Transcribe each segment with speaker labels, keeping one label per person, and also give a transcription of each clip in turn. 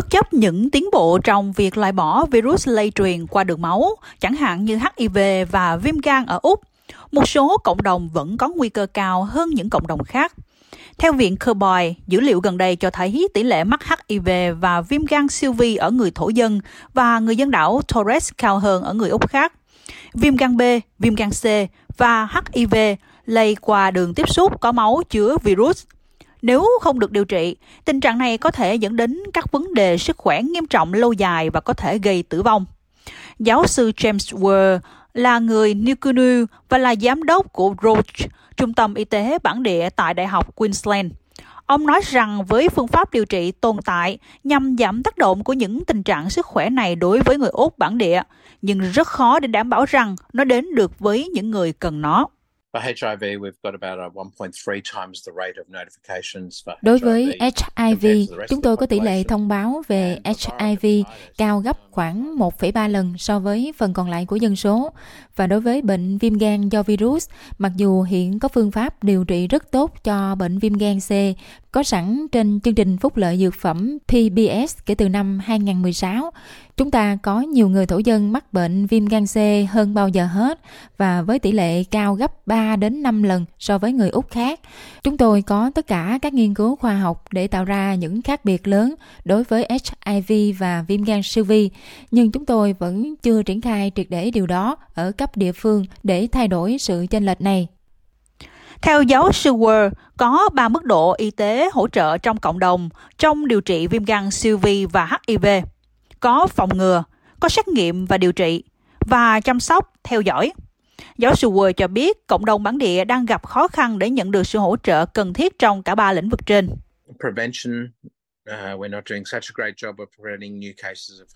Speaker 1: Bất chấp những tiến bộ trong việc loại bỏ virus lây truyền qua đường máu, chẳng hạn như HIV và viêm gan ở Úc, một số cộng đồng vẫn có nguy cơ cao hơn những cộng đồng khác. Theo Viện Kirby, dữ liệu gần đây cho thấy tỷ lệ mắc HIV và viêm gan siêu vi ở người thổ dân và người dân đảo Torres cao hơn ở người Úc khác. Viêm gan B, viêm gan C và HIV lây qua đường tiếp xúc có máu chứa virus. Nếu không được điều trị, tình trạng này có thể dẫn đến các vấn đề sức khỏe nghiêm trọng lâu dài và có thể gây tử vong. Giáo sư James Ware là người Nukunu và là giám đốc của Roche, trung tâm y tế bản địa tại Đại học Queensland. Ông nói rằng với phương pháp điều trị tồn tại nhằm giảm tác động của những tình trạng sức khỏe này đối với người Úc bản địa, nhưng rất khó để đảm bảo rằng nó đến được với những người cần nó.
Speaker 2: Đối với HIV, chúng tôi có tỷ lệ thông báo về HIV cao gấp khoảng 1,3 lần so với phần còn lại của dân số. Và đối với bệnh viêm gan do virus, mặc dù hiện có phương pháp điều trị rất tốt cho bệnh viêm gan C có sẵn trên chương trình phúc lợi dược phẩm PBS kể từ năm 2016. Chúng ta có nhiều người thổ dân mắc bệnh viêm gan C hơn bao giờ hết và với tỷ lệ cao gấp 3 đến 5 lần so với người Úc khác. Chúng tôi có tất cả các nghiên cứu khoa học để tạo ra những khác biệt lớn đối với HIV và viêm gan siêu vi, nhưng chúng tôi vẫn chưa triển khai triệt để điều đó ở cấp địa phương để thay đổi sự chênh lệch này.
Speaker 1: Theo giáo sư Ward, có 3 mức độ y tế hỗ trợ trong cộng đồng trong điều trị viêm gan siêu vi và HIV. Có phòng ngừa, có xét nghiệm và điều trị, và chăm sóc, theo dõi. Giáo sư Ward cho biết cộng đồng bản địa đang gặp khó khăn để nhận được sự hỗ trợ cần thiết trong cả ba lĩnh vực trên. Prevention, we're not doing such a great job of preventing new
Speaker 2: cases of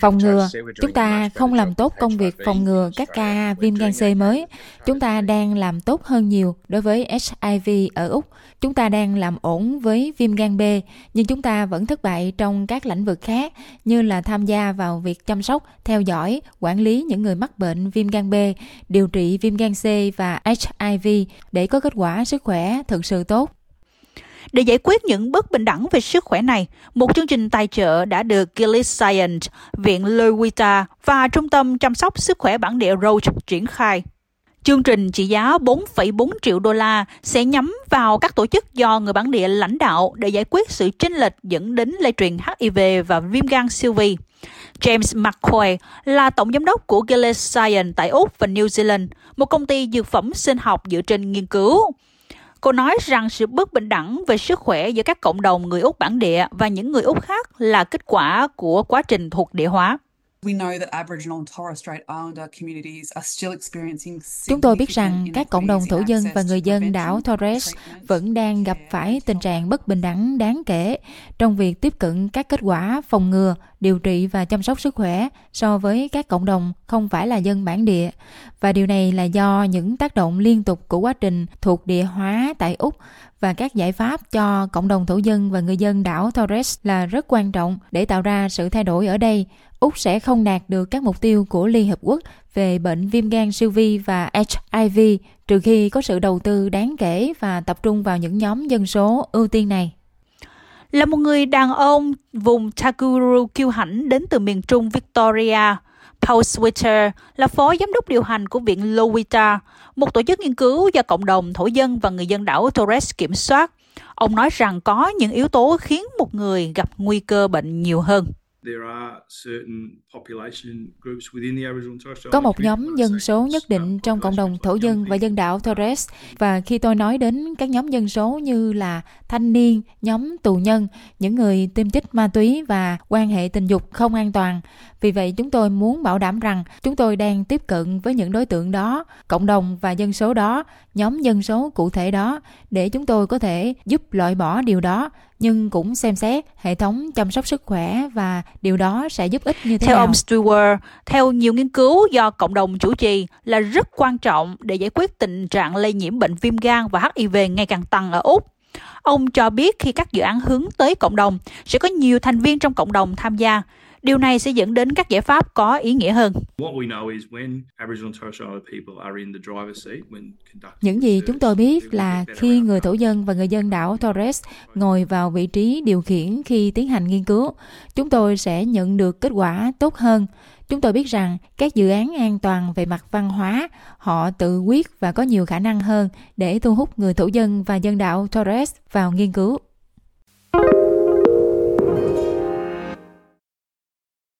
Speaker 2: Phòng ngừa, chúng ta không làm tốt công việc phòng ngừa các ca viêm gan C mới. Chúng ta đang làm tốt hơn nhiều đối với HIV ở Úc. Chúng ta đang làm ổn với viêm gan B, nhưng chúng ta vẫn thất bại trong các lĩnh vực khác như là tham gia vào việc chăm sóc, theo dõi, quản lý những người mắc bệnh viêm gan B, điều trị viêm gan C và HIV để có kết quả sức khỏe thực sự tốt.
Speaker 1: Để giải quyết những bất bình đẳng về sức khỏe này, một chương trình tài trợ đã được Gilead Science, Viện Lowita và Trung tâm chăm sóc sức khỏe bản địa Roche triển khai. Chương trình trị giá 4,4 triệu đô la sẽ nhắm vào các tổ chức do người bản địa lãnh đạo để giải quyết sự chênh lệch dẫn đến lây truyền HIV và viêm gan siêu vi. James McCoy là tổng giám đốc của Gilead Science tại Úc và New Zealand, một công ty dược phẩm sinh học dựa trên nghiên cứu. Cô nói rằng sự bất bình đẳng về sức khỏe giữa các cộng đồng người Úc bản địa và những người Úc khác là kết quả của quá trình thuộc địa hóa.
Speaker 2: Chúng tôi biết rằng các cộng đồng thổ dân và người dân đảo Torres vẫn đang gặp phải tình trạng bất bình đẳng đáng kể trong việc tiếp cận các kết quả phòng ngừa, điều trị và chăm sóc sức khỏe so với các cộng đồng không phải là dân bản địa. Và điều này là do những tác động liên tục của quá trình thuộc địa hóa tại Úc và các giải pháp cho cộng đồng thổ dân và người dân đảo Torres là rất quan trọng để tạo ra sự thay đổi ở đây. Úc sẽ không đạt được các mục tiêu của Liên Hợp Quốc về bệnh viêm gan siêu vi và HIV trừ khi có sự đầu tư đáng kể và tập trung vào những nhóm dân số ưu tiên này.
Speaker 1: Là một người đàn ông vùng Takuru kiêu hãnh đến từ miền Trung Victoria, Paul Switter là phó giám đốc điều hành của Viện Lowita, một tổ chức nghiên cứu do cộng đồng thổ dân và người dân đảo Torres kiểm soát. Ông nói rằng có những yếu tố khiến một người gặp nguy cơ bệnh nhiều hơn.
Speaker 2: Có một nhóm dân số nhất định trong cộng đồng thổ dân và dân đảo Torres và khi tôi nói đến các nhóm dân số như là thanh niên, nhóm tù nhân, những người tiêm chích ma túy và quan hệ tình dục không an toàn. Vì vậy chúng tôi muốn bảo đảm rằng chúng tôi đang tiếp cận với những đối tượng đó, cộng đồng và dân số đó, nhóm dân số cụ thể đó để chúng tôi có thể giúp loại bỏ điều đó nhưng cũng xem xét hệ thống chăm sóc sức khỏe và điều đó sẽ giúp ích như thế
Speaker 1: theo
Speaker 2: nào.
Speaker 1: ông Stewart, theo nhiều nghiên cứu do cộng đồng chủ trì là rất quan trọng để giải quyết tình trạng lây nhiễm bệnh viêm gan và HIV ngày càng tăng ở Úc. Ông cho biết khi các dự án hướng tới cộng đồng, sẽ có nhiều thành viên trong cộng đồng tham gia. Điều này sẽ dẫn đến các giải pháp có ý nghĩa hơn.
Speaker 2: Những gì chúng tôi biết là khi người thổ dân và người dân đảo Torres ngồi vào vị trí điều khiển khi tiến hành nghiên cứu, chúng tôi sẽ nhận được kết quả tốt hơn. Chúng tôi biết rằng các dự án an toàn về mặt văn hóa, họ tự quyết và có nhiều khả năng hơn để thu hút người thổ dân và dân đảo Torres vào nghiên cứu.